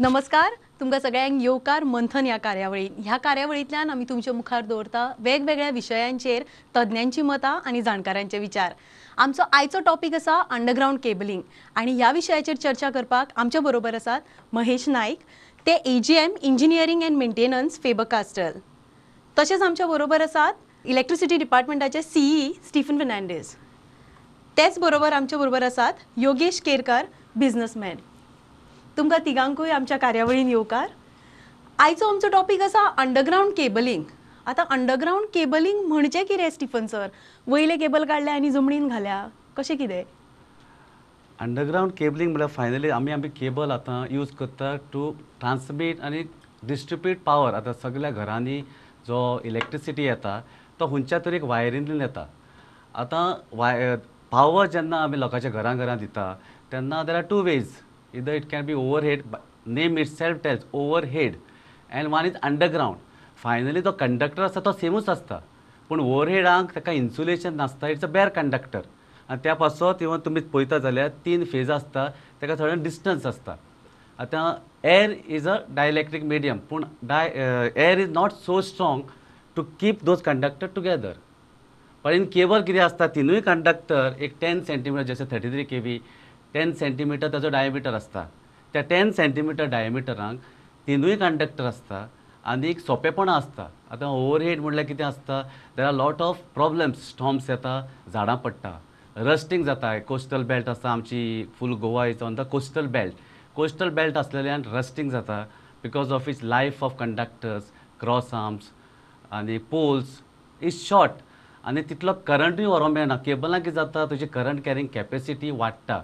नमस्कार. तुमकां सगळ्यांक येवकार मंथन ह्या कार्यावळीन ह्या कार्यावळींतल्यान आमी तुमच्या मुखार दवरता वेगवेगळ्या विशयांचेर तज्ञांची मतां आनी जाणकारांचे विचार. आमचो आयचो टॉपीक आसा अंडरग्रावंड केबलिंग. आनी ह्या विशयाचेर चर्चा करपाक आमच्या बरोबर आसात महेश नायक ते A G M engineering and maintenance Faber Castell तशेंच आमच्या बरोबर आसात इलेक्ट्रिसिटी डिपार्टमेंटाचे सीई स्टिफन फर्नांडीस तेच बरोबर आमच्या बरोबर आसात योगेश केरकार बिझनसमॅन तुमकां तिगांकूय आमच्या कार्यावळीन येवकार आयचो आमचो टॉपीक आसा अंडरग्रावंड केबलिंग आतां अंडरग्रावंड केबलिंग म्हणजे कितें स्टिफन सर? वयले केबल काडल्या आनी जमनीन घाल्या. कशें कितें अंडरग्रावंड केबलिंग म्हळ्यार फायनली आमी आमी केबल आतां यूज करता टू ट्रान्समीट आनी डिस्ट्रिब्यूट पावर आतां सगळ्या घरांनी जो इलेक्ट्रिसिटी येता तो खंयच्या तरी एक वायरींतल्यान येता. आतां वाय पावर जेन्ना आमी लोकांच्या घरां घरां दिता तेन्ना there are two ways either it can be overhead name name itself and one is underground. One is underground finally तो कंडक्टर आसता तो सेमूच आसता पूण ओवरहेडांक ताका इन्सुलेशन नासता इट्स अ बॅर कंडक्टर आनी त्या पासत इवन तुमी पळयता जाल्यार तीन फेज आसता ताका थोडें डिस्टन्स आसता आतां air is a dielectric medium पूण the air is not so strong to keep those conductor together पण इन केबल कितें आसता तिनूय कंडक्टर एक टेन सेंटीमिटर जशें thirty three K V ten centimetre ताचो डायमिटर आसता त्या टेन सेंटीमिटर डायमिटरांक तिनूय कंडक्टर आसता आनी एक सोंपेपणां आसता आतां ओवरहेड म्हणल्यार कितें आसता there are lot of problems storms येता झाडां पडटा रस्टिंग जाता. कोस्टल बेल्ट आसा आमची full Goa is on the coastal belt coastal belt आसलेल्यान rusting जाता because of its life of conductors cross arms आनी पोल्स इज शॉर्ट आनी तितलो करंटूय व्हरोंक मेळना केबलां कितें जाता. तुजी करंट कॅरींग कॅपेसिटी वाडटा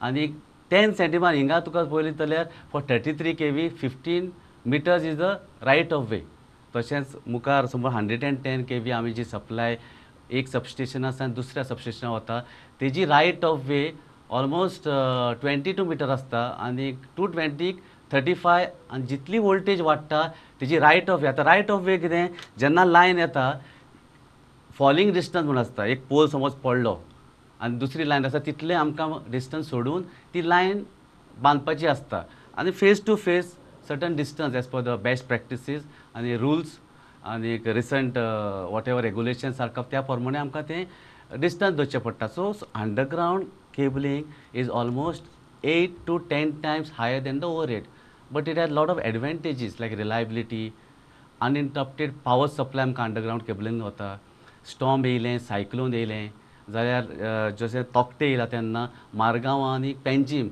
आनी टेन सेंटीमीटर हिंगा तुका पयलीं जाल्यार for thirty three K V fifteen metres is the right of way तशेंच मुखार समज hundred and ten K V आमी जी सप्लाय एक सबस्टेशन आसा आनी दुसऱ्या सबस्टेशनार वता तेजी right of way almost twenty two metre आसता आनी टू ट्वेंटीक थर्टी फाय आनी जितली वोल्टेज वाडटा तेजी रायट ऑफ वे आतां रायट ऑफ वे कितें? जेन्ना लायन येता फॉलिंग डिस्टन्स म्हूण आसता. एक पोल समज पडलो. आनी दुसरी लायन आसा तितले आमकां डिस्टन्स सोडून ती लायन बांदपाची आसता आनी face to face certain distance as per the best practices आनी रुल्स आनी रिसंट वॉट एवर रेगुलेशन्स आसा त्या प्रमाणे आमकां तें डिस्टन्स दवरचें पडटा so underground cabling is almost eight to ten times higher than the overhead but it has lot of advantages like reliability uninterrupted power supply आमकां अंडरग्रावंड केबलिंग वता storm येयलें सायक्लोन येयलें जाल्यार जशें तोकटे येयला तेन्ना मारगांव आनी Panjim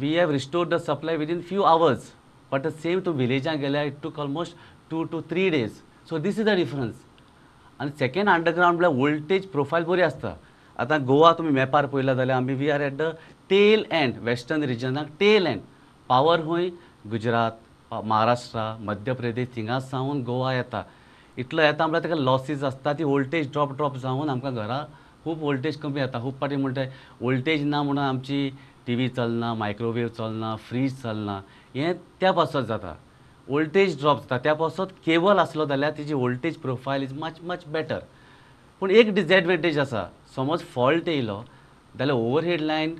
we have restored the supply within few hours but same to विलेजां गेल्यार it took almost two two three days so this is the difference आनी सेकेंड अंडरग्रावंड म्हळ्यार वोल्टेज प्रोफायल बरी आसता आतां गोवा तुमी मॅपार पळयला जाल्यार आमी we are at the tail end western रिजनाक tail end power खंय गुजरात महाराष्ट्रा मध्य प्रदेश थिंगा सावन गोवा येता. इतलो येता म्हळ्यार ताका लॉसीस आसता ती वोल्टेज ड्रॉप ड्रॉप जावन आमकां घरा खूब वोल्टेज कमी जाता खूब पाटी म्हणटा वोल्टेज ना म्हणून आमची टी व्ही चलना मायक्रोवेव चलना फ्रीज चलना हें त्या पासत जाता. वोल्टेज ड्रॉप जाता. त्या पासत केबल आसलो जाल्यार तिची voltage profile is much much better पूण एक डिसएडवांटेज आसा समज फॉल्ट येयलो जाल्यार ओवरहेड लायन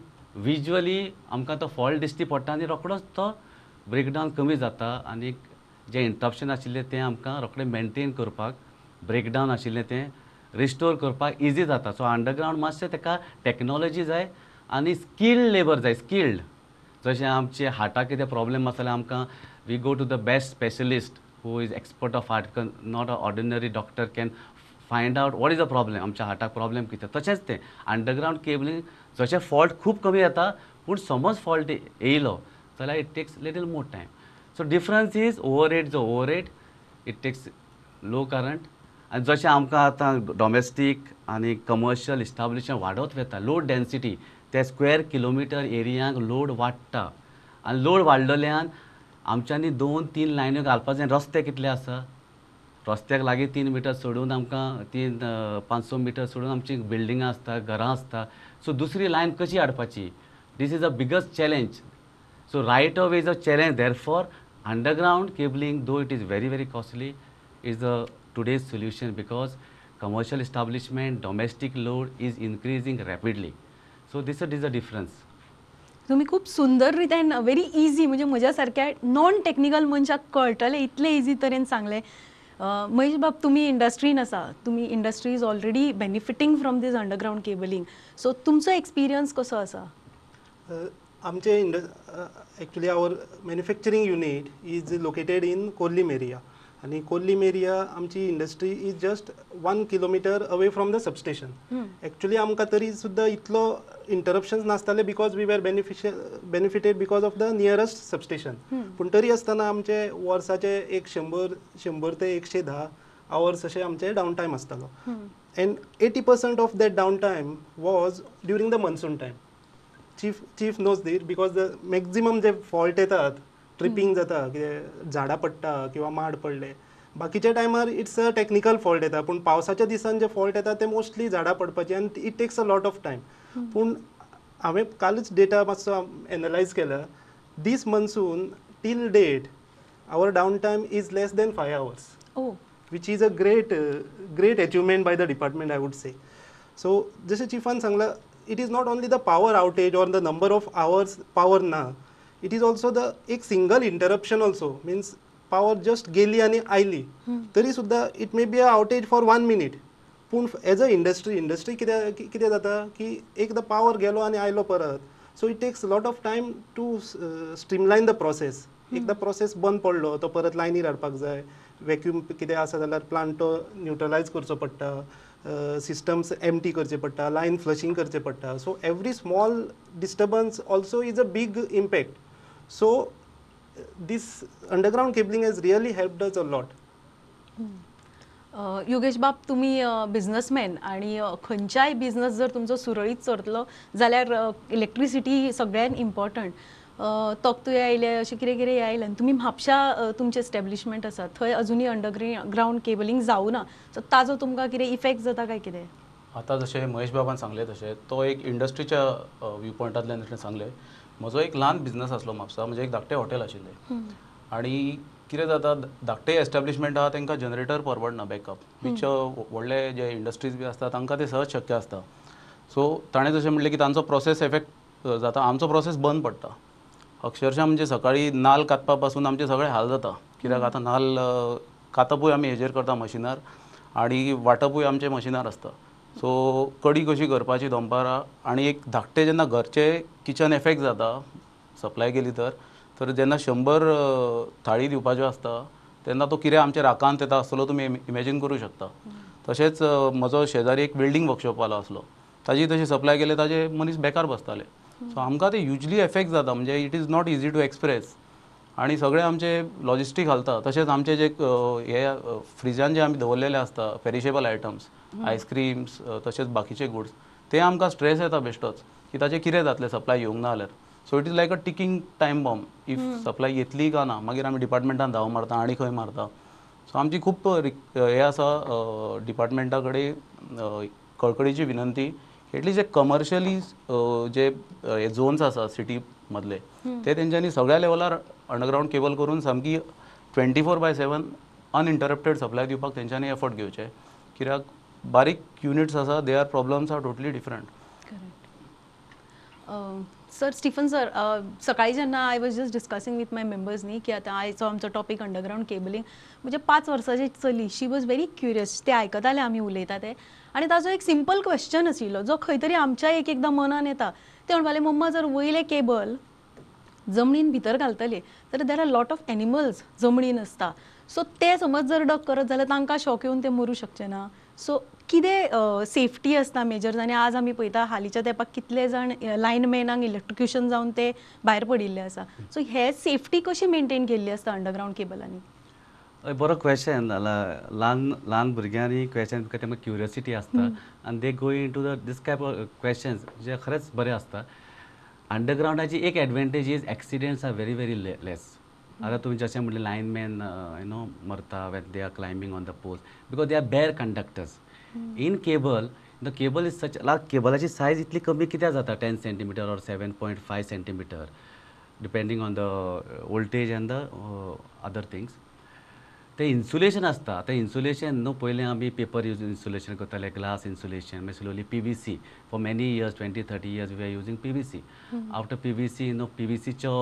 विज्युअली आमकां तो फॉल्ट दिश्टी पडटा आनी रोखडोच तो ब्रेकडावन कमी जाता आनी जें इंटरप्शन आशिल्लें तें आमकां रोखडें मेनटेन करपाक ब्रेकडावन आशिल्लें तें रिस्टोर करपाक इजी जाता. सो अंडरग्रावंड मातशें ताका टॅक्नोलॉजी जाय आनी स्किल्ड लेबर जाय स्किल्ड जशें आमचे हार्टाक कितें प्रॉब्लेम आसा जाल्यार आमकां we go to the best specialist who is expert of heart not a ordinary doctor can find out what is a problem आमच्या हार्टाक प्रॉब्लेम कितें. तशेंच तें अंडरग्रावंड केबलींग जशें फॉल्ट खूब कमी जाता पूण समज फॉल्ट येयलो जाल्यार it takes little more time so difference is over rate जो over rate it takes low current आनी जशें आमकां आतां डॉमेस्टीक आनी कमर्शियल इस्टाब्लिशमेंट वाडत वता लोड डेन्सिटी ते स्क्वेअर किलोमिटर एरियांक लोड वाडटा. आनी लोड वाडलेल्यान आमच्यांनी दोन तीन लायन्यो घालपाक जाय रस्ते कितले आसा? रस्त्याक लागीं तीन मिटर सोडून आमकां तीन पांच स मिटर सोडून आमची बिल्डिंगां आसता घरां आसता. सो दुसरी लायन कशी हाडपाची? This is a biggest challenge so right of is a challenge there for underground cabling though it is very very costly is a today's solution because commercial establishment domestic load is increasing rapidly. So this is a difference. तुम्ही खूप सुंदररित्यान very easy म्हणजे म्हज्यासारख्या non technical मनशाक कळटले इतले easy तरेन सांगले. महेश बाब तुम्ही इंडस्ट्रीन आसा तुमी industry is already benefiting from this underground cabling so तुमचो एक्सपिरियन्स कसो आसा आमचे and actually our manufacturing unit is located in Colem area आणि कोल्लीम एरिया आमची industry is just one kilometre away from the substation actually आमकां तरी सुद्दां इतलो interruptions नासताले because we were beneficial benefited because of the nearest substation पूण तरी आसतना आमचे वर्साचे एक शंबर शंबर ते एकशे धा आवर्स अशे आमचे डावन टायम आसतालो and eighty percent of that down time was during the monsoon time chief chief knows there because the maximum जे फॉल्ट येतात ट्रिपिंग जाता कितें झाडां पडटा किंवा माड पडले. बाकीच्या टायमार इट्स अ टेक्निकल फॉल्ट येता पूण पावसाच्या दिसान जे फॉल्ट येता ते मोस्टली झाडां पडपाचे आनी it takes a lot of time पूण हांवें कालच डेटा मातसो एनालायज केला this monsoon till date our down time is less than five hours is a great uh, great achievement by the department i would say. So जसे चिफान सांगला it is not only the power outage or the number of hours power ना it is also the एक single interruption also. Means power just गेली आणि आयली. तरी सुद्धा it may be a outage for one minute पूण as a industry industry कितें कितें जाता की एकदां पावर गेलो आनी आयलो परत. So it takes lot of time to streamline the process एकदां प्रोसेस बंद पडलो तो परत लायनीर हाडपाक जाय. वॅक्यूम कितें आसा जाल्यार प्लांट तो न्यूट्रलायज करचो पडटा. सिस्टम्स एमटी करचे पडटा लायन फ्लशिंग करचें पडटा. So every small disturbance also is a big impact so this underground cabling has really helped us a lot a, Yogesh बाब तुमी बिझनसमॅन आणि खंयच्याय बिझनस जर तुमचो सुरळीत चलतलो जाल्यार इलेक्ट्रिसिटी सगळ्यान इम्पॉर्टंट तोक्तूय आयले अशें कितें कितें आयलें आनी तुमी म्हापशा तुमचें एस्टॅब्लिशमेंट आसा थंय अजुनूय अंडरग्रावंड केबलिंग जावना सो ताजो तुमकां कितें इफेक्ट जाता काय कितें आता जशें महेश बाबान सांगले तशें तो एक इंडस्ट्रीच्या व्यू पॉयंटांतल्यान ताणें सांगलें. म्हजो एक ल्हान बिझनस आसलो म्हापसा म्हणजे एक धाकटें हॉटेल आशिल्लें आणि कितें जाता धाकटे एस्टॅब्लिशमेंट आहा तांकां जनरेटर परवडना बॅकअप बिचो व्हडले जे इंडस्ट्रीज बी आसता तांकां ते सहज शक्य आसता सो ताणें जशें म्हणलें की तांचो प्रोसेस एफेक्ट जाता. आमचो प्रोसेस बंद पडटा अक्षरशः म्हणजे सकाळी नाल कातपा पासून आमचे सगळे हाल जाता. कित्याक आतां नाल अ, कातपूय आमी हेजेर करता मशिनार आणि वांटपूय आमचे मशिनार आसता सो कडी कशी करपाची दनपारां आनी एक धाकटें जेन्ना घरचें किचन एफेक्ट जाता सप्लाय केली तर तर जेन्ना शंबर थाळी दिवपाच्यो आसता तेन्ना तो कितें आमच्या राकांत येता आसतलो तुमी इमेजीन करूं शकता. तशेंच म्हजो शेजारी एक वेल्डिंग वर्कशॉपवालो आसलो. ताजी तशी सप्लाय केले ताजे मनीस बेकार बसताले. सो आमकां ते युजली एफेक्ट जाता म्हणजे it is not easy to express आणि सगळे आमचे लॉजिस्टीक घालता. तशेंच आमचे जे हे फ्रिजान जे आमी दवरलेले आसता पेरिशेबल आयटम्स आयस्क्रीम्स तशेंच बाकीचे गुड्स ते आमकां स्ट्रेस येता बेश्टोच की ताचें कितें जातलें सप्लाय येवंक ना जाल्यार so it is like a ticking time bomb if supply येतली काय ना मागीर आमी डिपार्टमेंटान धांव मारता आनी खंय मारता. सो आमची खूब हे आसा डिपार्टमेंटा कडेन कळकळीची विनंती एटलीस्ट जे कमर्शियली जे हे झोन्स आसा सिटी मदले ते तेंच्यांनी सगळ्या लेवलार अंडरग्रावंड केबल करून सामकी twenty four by seven uninterrupted supply दिवपाक तेंच्यांनी एफर्ट घेवचे. कित्याक? बारीक युनिट्स आसा they are problems are totally different sir Stephen sir सकाळी जेन्ना I was just discussing with my members न्ही की आतां आयचो आमचो टॉपीक अंडरग्रावंड केबलिंग म्हणजे पांच वर्साची चली. शी वॉज व्हेरी क्युरियस ते आयकताले आमी उलयता ते. आनी ताजो एक सिंपल क्वेश्चन आशिल्लो जो खंय तरी आमच्या एक एकदां मनान येता. ते म्हणपाले मम्मा जर वयले केबल जमनीन भितर घालतले तर there are lot of animals जमनीन आसता सो ते समज जर डक करत जाल्यार तांकां शॉक येवन ते मरू शकचे ना? सो कितें सेफ्टी आसता मेजर्स आनी आज आमी पळयता हालींच्या तेंपाक कितले जाण लायनमॅनांक इलेक्ट्रिक्युशन जावन ते भायर पडिल्ले आसा सो हे सेफ्टी कशी मेंटेन केल्ली आसता अंडरग्रावंड केबलांनी? बरो क्वेश्चन ल्हान ल्हान भुरग्यांनी क्वेश्चन तेमकां क्युरियोसिटी आसता आनी they going to the this type of questions जे खरेंच बरे आसता अंडरग्रावंडाची एक advantage is accidents are very very less आतां तुमी जशें म्हणलें लायनमॅन यू नो मरता when they are climbing on the post because they are bare conductors in cable the cable is such केबलाची size इतली कमी कित्याक जाता? Ten centimetre or seven point five centimetre depending on the voltage and the other things तें insulation आसता तें insulation न्हू पयलीं आमी पेपर यूज इन्सुलेशन करताले ग्लास इन्सुलेशन मागीर slowly P V C for many years twenty thirty years we are using P V C after P V C न्हू P V सीचो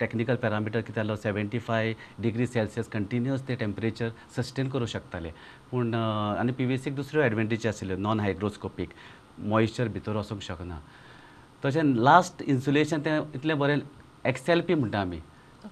टॅक्निकल पॅरामिटर कितें आसलो seventy five degree Celsius continuous ते temperature sustain करूं शकताले. पूण आनी P V सीक दुसऱ्यो एडवांटेज आशिल्ल्यो नॉन हायड्रोस्कोपीक मॉइश्चर भितर वचूंक शकना. तशें लास्ट इन्सुलेशन तें इतलें बरें एक्सेल पी म्हणटा आमी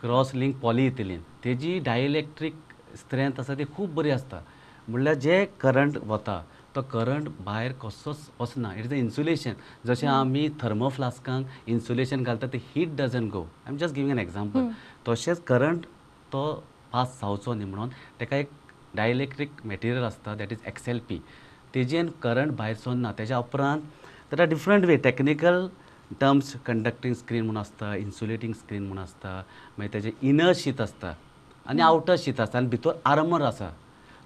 क्रॉस लिंक पॉलिइथिलीन तेजी डायइलेक्ट्रीक स्ट्रेंथ आसा ती खूब बरी आसता म्हणल्यार जे करंट वता तो करंट भायर कसोच वचना. इट इज अ इन्सुलेशन जशें आमी थर्मो फ्लास्कांक इन्सुलेशन घालता ते heat doesn't go I am just giving an example तशेंच करंट तो पास जावचो न्ही म्हणून ताका एक डायइलेक्ट्रीक मॅटेरियल आसता दॅट इज एक्सेल पी तेजेन करंट भायर सरना तेज्या उपरांत are different way technical terms conducting screen म्हणून आसता इन्सुलेटींग स्क्रीन म्हणून आसता मागीर तेजें इनर शीत आसता. आनी आउटर शीत आसता आनी भितर आर्मर आसा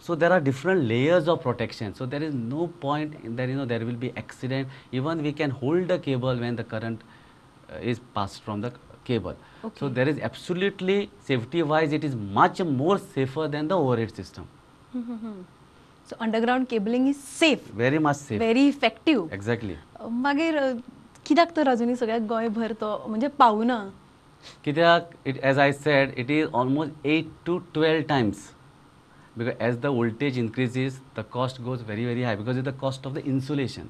so there are different layers of protection so there is no point that you know there will be accident even we can hold the cable when the current is passed from the cable. So Okay. there is absolutely safety wise it is much more safer than the overhead system. So underground cabling is safe Very much safe. Very effective Exactly. मागीर कित्याक तर अजुनी सगळ्याक गोंयभर तो म्हणजे पावना कित्याक it as I said it is almost eight to twelve times because as the voltage increases the cost goes very very high because is the cost of the insulation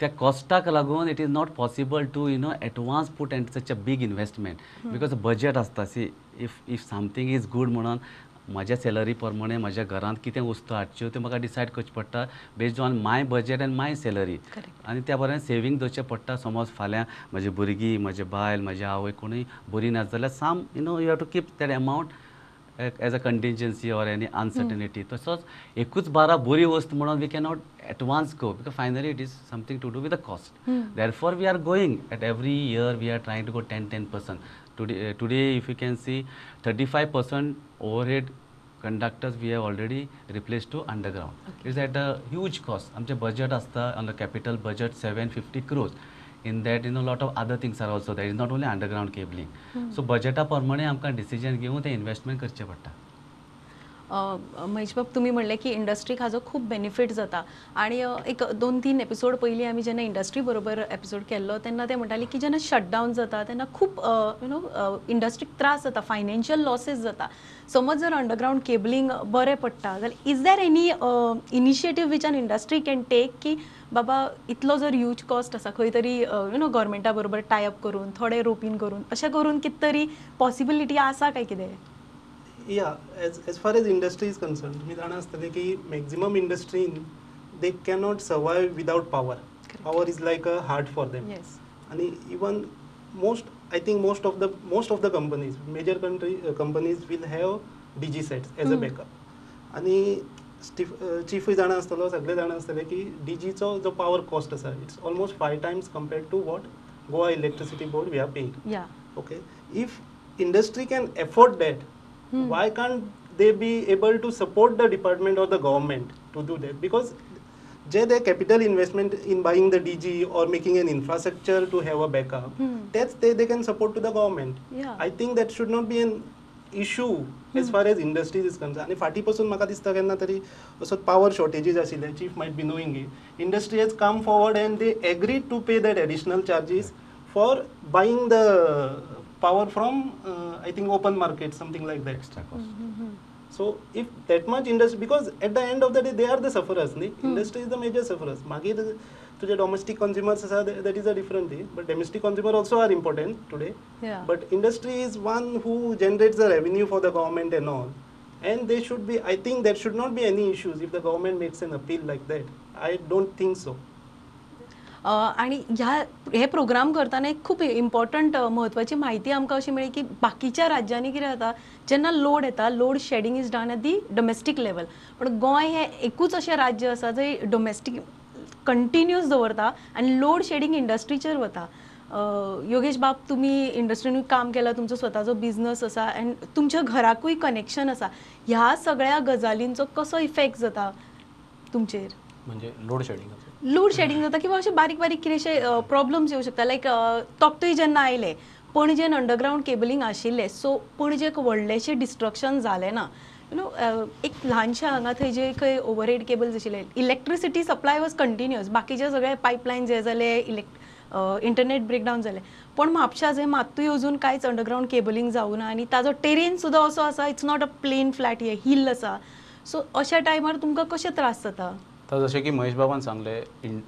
त्या कॉस्टाक hmm. लागून it is not possible to you know advance put and such a big because budget आसता see if if something is good म्हणून म्हज्या salary प्रमाणे म्हज्या घरांत कितें वस्तू हाडच्यो त्यो म्हाका डिसायड करचे पडटा based on my budget and my salary. आनी त्या बरें सेवींग दवरचें पडटा समज फाल्यां. म्हजी भुरगीं म्हजे बायल म्हजे आवय कोणूय बरी नात जाल्यार some you know you have to keep that amount as a contingency or any uncertainty तसोच एकूच बारा बरी वस्त म्हणून we cannot advance go because finally it is something to do with the cost therefore we are going at every year we are trying to go 10 10 percent. Today uh, today if you can see 35 percent overhead conductors we have already replaced to underground it's at a huge cost आमचे budget असता on the capital budget 750 crores in that you know lot of other things are also there is not only underground cabling so budget प्रमाणे आमकां decision घेवन ते investment करचें पडटा महेशबाब महेश बाब तुम्ही म्हणले की इंडस्ट्रीक हाजो खूब बेनिफीट जाता. आणि एक दोन तीन एपिसोड पयलीं आमी जेन्ना इंडस्ट्री बरोबर एपिसोड केल्लो तेन्ना ते म्हणटाले की जेन्ना शटडावन जाता तेन्ना खूब यू नो इंडस्ट्रीक त्रास जाता फायनान्शियल लॉसीस जाता. समज जर अंडरग्रावंड केबलिंग बरें पडटा जाल्यार is there any initiative which an industry can take की बाबा इतलो जर ह्यूज कॉस्ट आसा खंय तरी यू नो गव्हर्मेंटा बरोबर टायअप करून थोडे रोपीन करून अशें करून कितें तरी पॉसिबिलिटी आसा काय कितें या as as far as industry is concern तुम्ही जाणा आसतले की maximum इंडस्ट्रीन they cannot survive without power power is like a heart for them आणि even most I think most of the most of the companies major country companies will have D G sets as a. Backup आणि स्टीफ चीफूय जाणा आसतलो सगळे जाणा आसतले की D जीचो जो पॉवर कॉस्ट आसा it's almost five times compared to what Goa electricity board we are paying okay. If industry can afford that Hmm. why can't they be able to support the department or the government to do that because they their capital investment in buying the dg or making an infrastructure to have a backup Hmm. that's they, they can support to the government Yeah. i think that should not be an issue as far as industries is concerned आणि फाटी पासून म्हाका दिसता केन्ना तरी असो power शॉर्टेजीस आशिल्ले chief might be knowing it industry has come forward and they agree to pay that additional charges for buying the power from uh, I think open market, something like that. Extra cost So if that much industry, because at the end of the day they are the sufferers, न्ही industry is the major sufferers. मागीर तुझे domestic consumers आसा that is a different thing, but domestic consumer also are important today. Yeah. But industry is one who generates the revenue for the government and all. And they should be, I think there should not be any issues if the government makes an appeal like that. I don't think so. आणि ह्या हे programme करताना एक खूप important महत्वाची माहिती आमकां अशी मेळ्ळी की बाकीच्या राज्यांनी कितें जाता जेन्ना लोड येता load shedding is done at the domestic level पण गोंय हें एकूच अशें राज्य आसा जंय डोमेस्टीक कंटिन्युअस दवरता आनी लोड शेडिंग इंडस्ट्रीचेर वता. योगेश बाब तुमी इंडस्ट्रीन काम केला तुमचो स्वताचो बिझनेस आसा अँड तुमच्या घराकूय कनेक्शन आसा ह्या सगळ्या गजालींचो कसो इफेक्ट जाता तुमचेर? म्हणजे लोड शेडिंग लोड शेडिंग जाता किंवा असे बारीक बारीक कितेंशे प्रॉब्लम्स येऊ शकता लायक तोक्तूय जेन्ना आयले पणजेन अंडरग्रावंड केबलिंग आशिल्लें सो पणजेक व्हडलेशें डिस्ट्रक्शन जालें ना. यू नो एक ल्हानशा हांगा थंय जे खंय ओवरहेड केबल्स आशिल्ले इलेक्ट्रिसिटी सप्लाय वॉज कंटिन्युअस बाकीचे सगळे पायपलायन जे जाले इलेक्ट इंटरनेट ब्रेकडावन जालें पण म्हापशा जे मात्तूय अजून कांयच अंडरग्रावंड केबलिंग जावं ना आनी ताजो टेरेन सुद्दां असो आसा it's not a plain flat हे हिल आसा सो अशा टायमार तुमकां कशे त्रास जाता? तर जशें की महेश बाबान सांगले in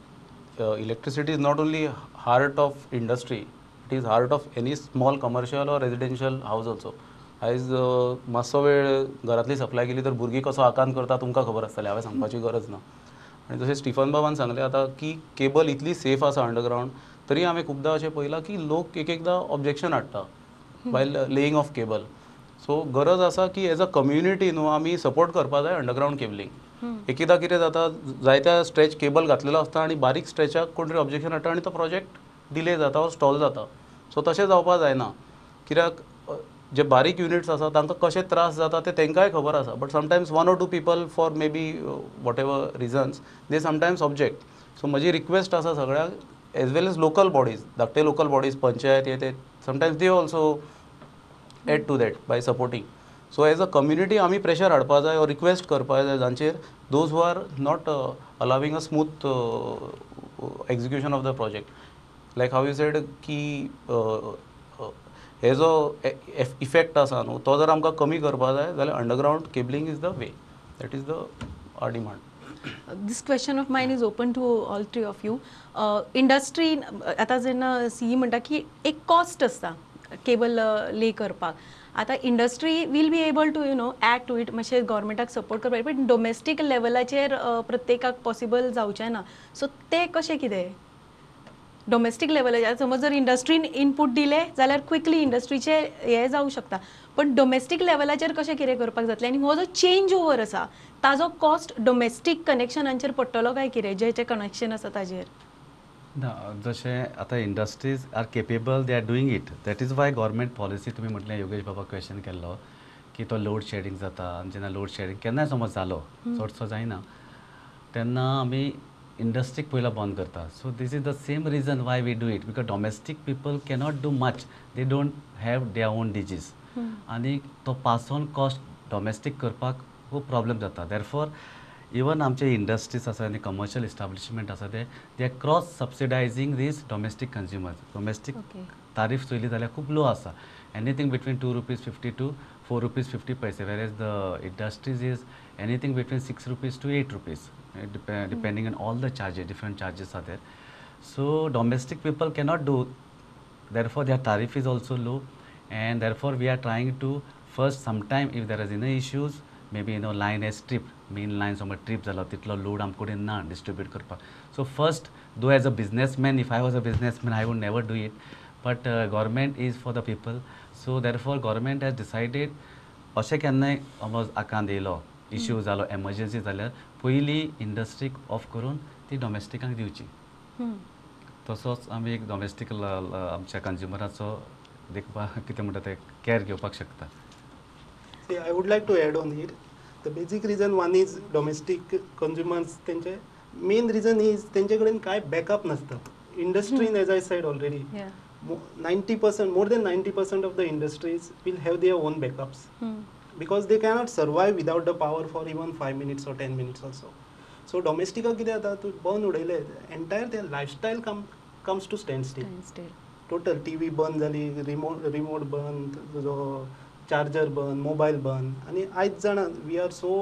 electricity is not only heart of industry it is heart of any small commercial or residential house also आयज मातसो वेळ घरातली सप्लाय केली तर भुरगीं कसो आकांत करता तुमकां खबर आसतलें हांवें सांगपाची गरज ना. आनी जशें स्टिफन बाबान सांगलें आतां की केबल इतली सेफ आसा अंडरग्रावंड तरी हांवें खूबदां अशें पळयलां की लोक एक एकदां ऑब्जेक्शन हाडटा while laying of cable so गरज आसा की एज अ कम्युनिटी न्हू आमी सपोर्ट करपा जाय अंडरग्रावंड केबलिंग एकदां कितें जाता जायत्या स्ट्रेच केबल घातलेलो आसता आनी बारीक स्ट्रेचाक कोण तरी ऑब्जेक्शन हाडटा आनी तो प्रोजेक्ट डिले जाता वा स्टॉल जाता. सो तशें जावपा जायना. कित्याक जे बारीक युनिट्स आसा तांकां कशे त्रास जाता ते तांकांय खबर आसा but sometimes one or two people for maybe whatever reasons they sometimes object so म्हजी रिक्वेस्ट आसा सगळ्याक as well as local bodies धाकटे लोकल बॉडीज पंचायत हे ते sometimes they also add to that by supporting so as a community आमी pressure हाडपा जाय or request करपा जाय जांचेर. Those who are not allowing a smooth execution of the project like हांव you said की हे जो इफेक्ट आसा न्हू तो जर आमकां कमी करपा जाय जाल्यार underground cabling is the way that is the are demand this question of mind is open to all three of you industry आतां जेन्ना सी म्हणटा की एक कॉस्ट आसता केबल ले करपाक. आतां industry will be able to you know act to it मातशें गोवोरमेंटाक सपोर्ट करपाक बट डोमेस्टीक लेवलाचेर प्रत्येकाक पॉसिबल जावचें ना. सो तें कशें कितें? डोमेस्टीक लेवलाचेर समज जर इंडस्ट्रीन इनपूट दिले जाल्यार क्विकली इंडस्ट्रीचे हें जावं शकता. पण डोमेस्टीक लेवलाचेर कशें कितें करपाक जातलें? आनी हो जो चेंज ओवर आसा ताजो कॉस्ट डोमेस्टीक कनेक्शनांचेर पडटलो काय कितें जें जें कनेक्शन आसा ताजेर. ना जशें आतां industries are capable they are doing it that is why government policy तुमी म्हटलें योगेश बाबा क्वेश्चन केल्लो की तो लोड शेडींग जाता आनी जेन्ना लोड शेडींग केन्नाय समज जालो चडसो जायना तेन्ना आमी इंडस्ट्रीक पयलो बंद करता. So this is the same reason why we do it because domestic people cannot do much they don't have their own DGs आनी तो पास ऑन कॉस्ट डोमेस्टीक करपाक खूब प्रॉब्लेम जाता. देरफॉर इवन आमचे इंडस्ट्रीज आसा आनी कमर्शियल इस्टाब्लिशमेंट आसा ते they are cross subsidizing this domestic consumers domestic Okay. Tariff चोयली जाल्यार खूब लो आसा anything between two rupees fifty to four rupees fifty पैसे whereas the industries is anything between six rupees to eight rupees depending on all the charges different charges are there so domestic people cannot do therefore their tariff is also low. And therefore we are trying to first sometime if there is any issues maybe you know line has tripped main line समज trip जालो तितलो load आमचे कडेन ना distribute करपाक so first though as a businessman if I was a businessman I would never do it but government is for the people so therefore government has decided अशें केन्नाय समज आकांत येयलो इश्यू जालो एमर्जन्सी जाल्यार पयलीं इंडस्ट्रीक ऑफ करून ती डोमेस्टिकांक दिवची तसोच आमी एक डोमेस्टीक आमच्या कंज्युमराचो देखभाल कितें म्हणटा ते कॅर घेवपाक शकता. See, I would like to add on The basic reason one is domestic consumers त्यांचे main reason is त्यांचे कडेन काय backup नसता. Industry, as I said already, Yeah. mo- 90%, more than 90% of the industries will have their own backups because they cannot survive without the power for even 5 minutes or 10 minutes also. So domestic कितें जाता तूं बंद उडयले entire their lifestyle come, comes to standstill. Total T V बंद जाली remote remote बंद तुजो charger बंद मोबायल बंद आनी आयज जाणा we are so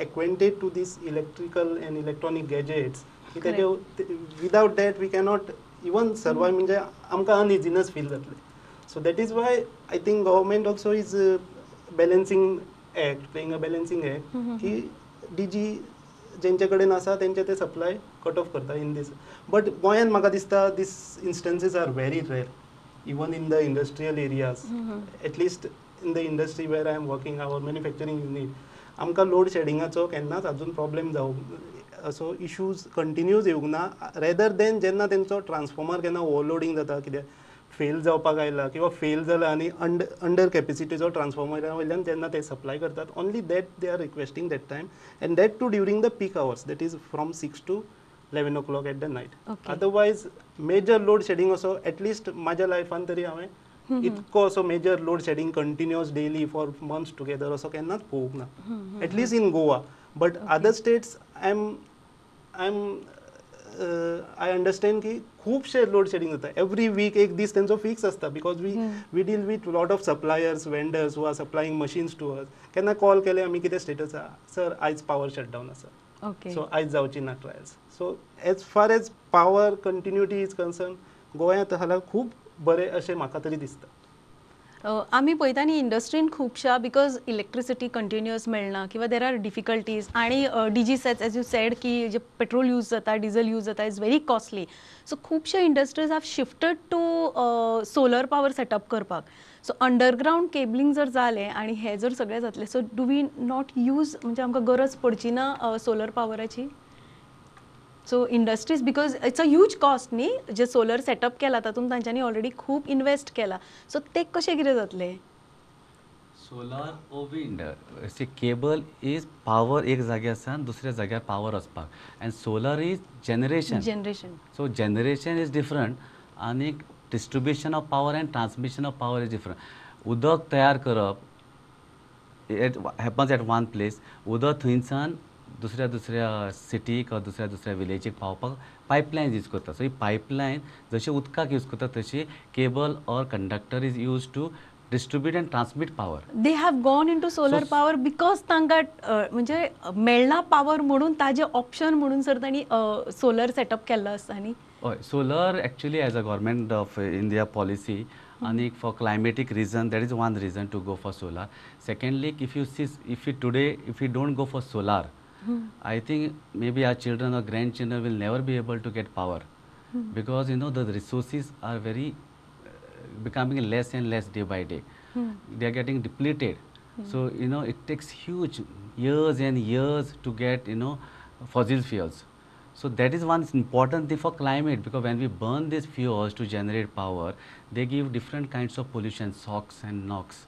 acquainted to this electrical and electronic gadgets की तेजे without that we cannot even survive म्हणजे आमकां अनइझिनस फील जातलें. So that is why I think government also is balancing act playing a balancing act की D G जेंचे कडेन आसा तेंचे ते सप्लाय कट ऑफ करता इन दीस बट गोंयान म्हाका दिसता this instances are very rare even in the industrial areas at least in the industry where I am working our manufacturing unit आमकां लोड शेडिंगाचो केन्नाच अजून प्रॉब्लेम जावंक असो इश्यूज कंटिन्यूज येवंक ना रेदर देन जेन्ना तेंचो ट्रान्सफॉर्मर केन्ना ओवरलोडींग जाता कितें फेल जावपाक आयला किंवा फेल जाला आनी अंड अंडर कॅपेसिटीचो ट्रान्सफॉर्मरा वयल्यान जेन्ना ते सप्लाय करतात only that they are requesting that time and that too during the peak hours that is from six to eleven o'clock at the night. Otherwise major load shedding असो at least म्हाज्या लायफान तरी हांवें इतको असो major load shedding continuous daily for months together असो केन्नाच पळोवंक ना at least in Goa but other states I am I am I understand की खुबशे लोड शेडींग जाता एवरी वीक एक दीस तेंचो फिक्स आसता because we we deal with lot of suppliers vendors who are supplying machines to us केन्ना call केले आमी कितें स्टेटस आहा? सर आयज पावर शटडावन आसा सो आयज जावची ना trials so as far as power continuity is concern गोंयांत हाल्या खूब बरें अशें म्हाका तरी दिसता आमी आम्ही पळयता न्ही इंडस्ट्रीन खुबशा बिकॉज इलेक्ट्रिसिटी कंटिन्युअस मेळना किंवा देर आर डिफिकल्टीज आणि DG sets as you said की जे पेट्रोल यूज जाता डिझल यूज जाता इज व्हेरी कॉस्टली सो खुबशे industries have shifted to solar power setup करपाक. सो अंडरग्रावंड केबलिंग जर जालें आणि हे जर सगळें जातलें so do we not use म्हणजे आमकां गरज पडची ना solar पॉवराची so industries because it's a huge cost न्ही जे सोलर सेटअप केला तातूंत तांच्यांनी ऑलरेडी खूब इन्वेस्ट केला. सो ते कशें कितें जातलें? Solar O wind see cable is power एक जाग्यासान दुसऱ्या जाग्यार पावर वचपाक and solar is generation generation so generation is different आणि distribution of power and transmission of power is different उदक तयार करप it happens at one place उदक थंयसान दुसऱ्या दुसऱ्या सिटीक वा दुसऱ्या दुसऱ्या विलेजीक पावपाक पायपलायन यूज करता सो ही पायपलायन जशी उदकाक यूज करता तशी cable or conductor is use to distribute and transmit power they have gone in to solar power because तांकां म्हणजे मेळना पावर म्हणून ताजे ऑप्शन म्हणून सर तांणी सोलर सेटअप केल्लो आसता न्ही हय solar actually as a government of India policy आणि for climatic reason that is one reason to go for solar secondly if you see if you today if you don't go for solar I think maybe our children or grandchildren will never be able to get power because you know the resources are very uh, becoming less and less day by day. They are getting depleted. So you know it takes huge years and years to get you know fossil fuels. So that is one important thing for climate because when we burn these fuels to generate power, they give different kinds of pollution, SOx and NOx.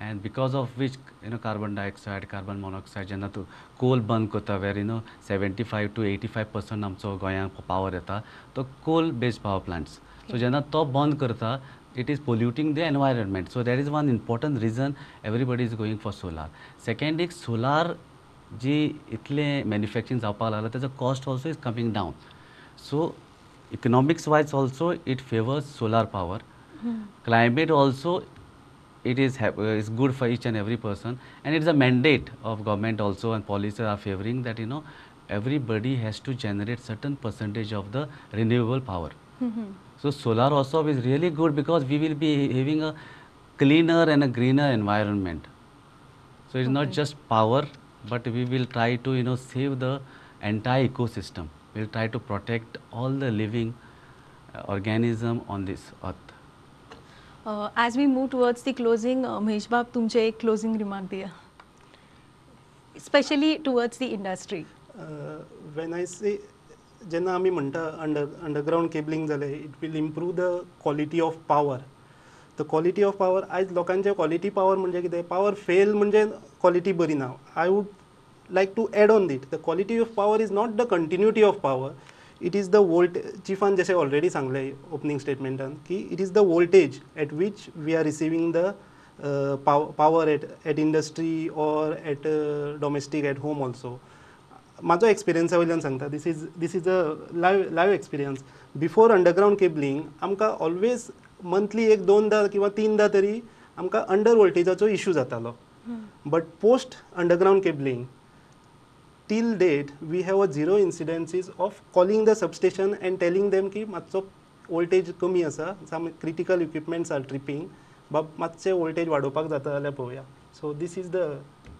And because of which you know carbon dioxide carbon monoxide जेन्ना तूं coal बंद करता where you know seventy five to eighty five percent आमचो गोंयांत पावर येता तो coal based power plants so जेन्ना तो बंद करता it is polluting the environment so that is one important reason everybody is going for solar second एक सोलार जी इतलें मॅन्युफॅक्चरींग जावपाक लागला तेजो cost also is coming down so economics wise also it favours solar power. Climate also it is uh, is good for each and every person. And it is a mandate of government also and policies are favoring that you know everybody has to generate certain percentage of the renewable power. So solar also is really good because we will be having a cleaner and a greener environment. So it's not just power but we will try to you know save the entire ecosystem. We'll try to protect all the living uh, organism on this earth as we move towards the closing Mahesh bab तुमचे एक closing remark Diya. Specially towards the industry when I say जेन्ना आमी म्हणटा under underground cabling जालें it will improve the quality of power the quality of power आयज लोकांचे quality power म्हणजे कितें पावर फेल म्हणजे क्वॉलिटी बरी ना I would like to add on that the quality of power is not the continuity of power it is the volt चिफान जशें already सांगलें opening स्टेटमेंटान की it is the voltage at which we are receiving the power at at industry or at domestic at home also म्हाजो एक्सपिरियन्सा वयल्यान सांगता this is this is a live live experience before underground cabling आमकां always monthly एक दोनदा किंवा तीनदा तरी आमकां अंडर वोल्टेजाचो इशू जातालो. But post underground cabling till date we have a zero incidences of calling the substation and telling them की मातसो वोल्टेज कमी आसा some critical equipments are tripping बाब मातशें वोल्टेज वाडोवपाक जाता जाल्यार पळोवया. So this is the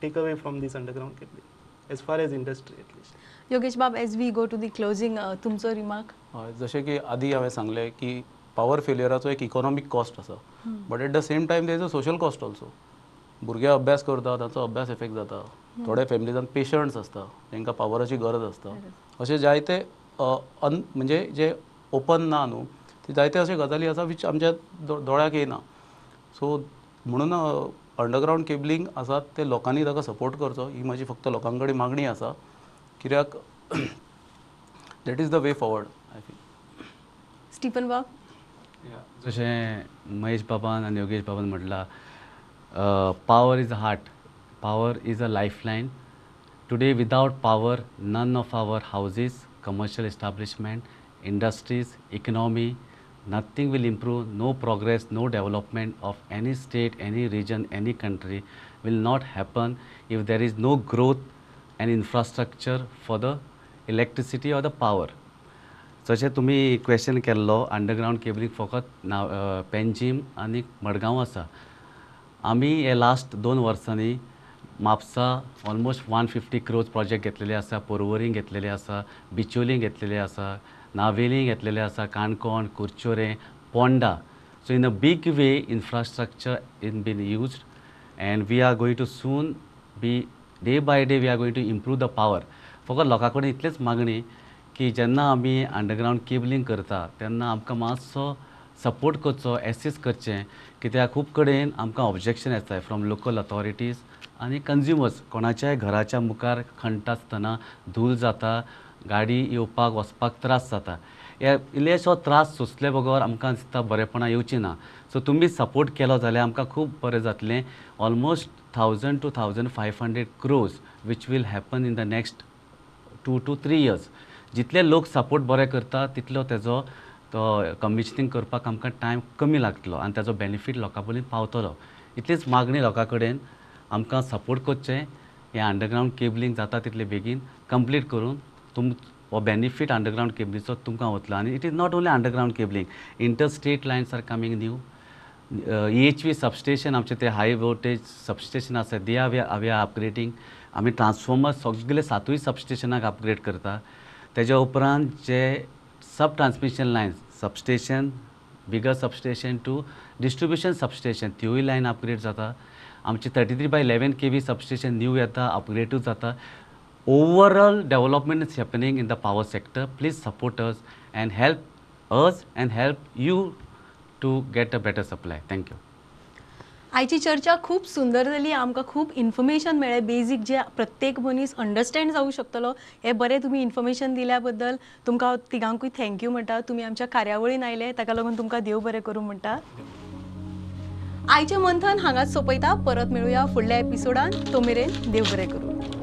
take away from this underground cabling as far as industry at least Yogesh बाब as we go to the closing तुमचो रिमार्क हय जशें की आदी हांवें सांगलें की पावर फेलियराचो एक इकॉनॉमीक कॉस्ट आसा but at the same time there is a social cost also भुरगे अभ्यास करता तांचो अभ्यास इफेक्ट जाता. थोड्या फॅमिलीजान पेशंट्स आसता तांकां पावराची गरज आसता अशे जायते अन म्हणजे जे ओपन ना न्हू ते जायते अशे गजाली आसा विच आमच्या दोळ्याक येना सो म्हणून अंडरग्रावंड केबलिंग आसात ते लोकांनी ताका सपोर्ट करचो. ही म्हजी फक्त लोकां कडेन मागणी आसा कित्याक that is the way forward I feel Stephen बाब जशें महेश बाबान आनी योगेश बाबान म्हटलां power is a heart power is a life today without power none of our houses commercial establishment industries economy nothing will improve no progress no development of any state any region any country will not happen if there is no growth and infrastructure for the electricity or the power जैसे तुम्हें question केल्लो underground cabling फकत ना पेनजीम आनी मडगांव आसा आमी हे last दोन वर्सांनी Mapusa almost one fifty crores project घेतलेले आसा पोरवोरीं घेतलेले आसा बिचोलीं घेतलेले आसा नावेलीं घेतलेले आसा Canacona Curchorem Ponda so in a big way infrastructure in been used and we are going to soon be day by day we are going to improve the power फकत लोकां कडेन इतलेच मागणी की जेन्ना आमी अंडरग्रावंड केबलींग करता तेन्ना आमकां मातसो सपोर्ट करचो एसिस्ट करचें कित्याक खूब कडेन आमकां ऑब्जेक्शन येताय फ्रॉम लोकल अथॉरिटीज आनी कंज्युमर्स कोणाच्याय घराच्या मुखार खणटा आसतना धूल जाता गाडी येवपाक वचपाक त्रास जाता. हे इल्लेसो त्रास सोंसले बगर आमकां दिसता बरेपणां येवची ना. सो तुमी सपोर्ट केलो जाल्यार आमकां खूब बरें जातलें. Almost thousand two thousand five hundred crores which will happen in the next two two three years जितले लोक सपोर्ट बरें करता तितलो तेजो तो कमिशनींग करपाक आमकां टायम कमी लागतलो आनी ताजो बेनिफीट लोकां पर्यंत पावतलो. इतलीच मागणी लोकां कडेन आमकां सपोर्ट करचें हें अंडरग्रावंड केबलींग जाता तितले बेगीन कंप्लीट करून तुम हो बेनिफीट अंडरग्रावंड केबलीचो तुमकां वतलो. आनी it is not only underground cabling inter state lines are coming new E H V substation आमचे ते हाय वोल्टेज सबस्टेशन आसा they are we are upgrading आमी ट्रान्सफॉर्मर सगळे सातूय सबस्टेशनाक अपग्रेड करता. तेज्या उपरांत जे sub transmission lines substation bigger substation to distribution substation त्योय लायन अपग्रेड जाता आमची thirty three by eleven K V substation new येता अपग्रेडूच जाता overall development is happening in the power sector please support us and help us and help you to get a better supply thank you आयची चर्चा खूप सुंदर जाली आमकां खूब इन्फॉर्मेशन मेळ्ळें बेजीक जे प्रत्येक मनीस अंडरस्टँड जावंक शकतलो हें बरें तुमी इन्फॉर्मेशन दिल्या बद्दल तुमकां तिगांकूय थँक्यू म्हणटा तुमी आमच्या कार्यावळीन आयले ताका लागून तुमकां देव बरें करूं म्हणटा आयचें मंथन हांगाच सोंपयता. परत मेळुया फुडल्या एपिसोडान तो मेरेन देव बरें करूं.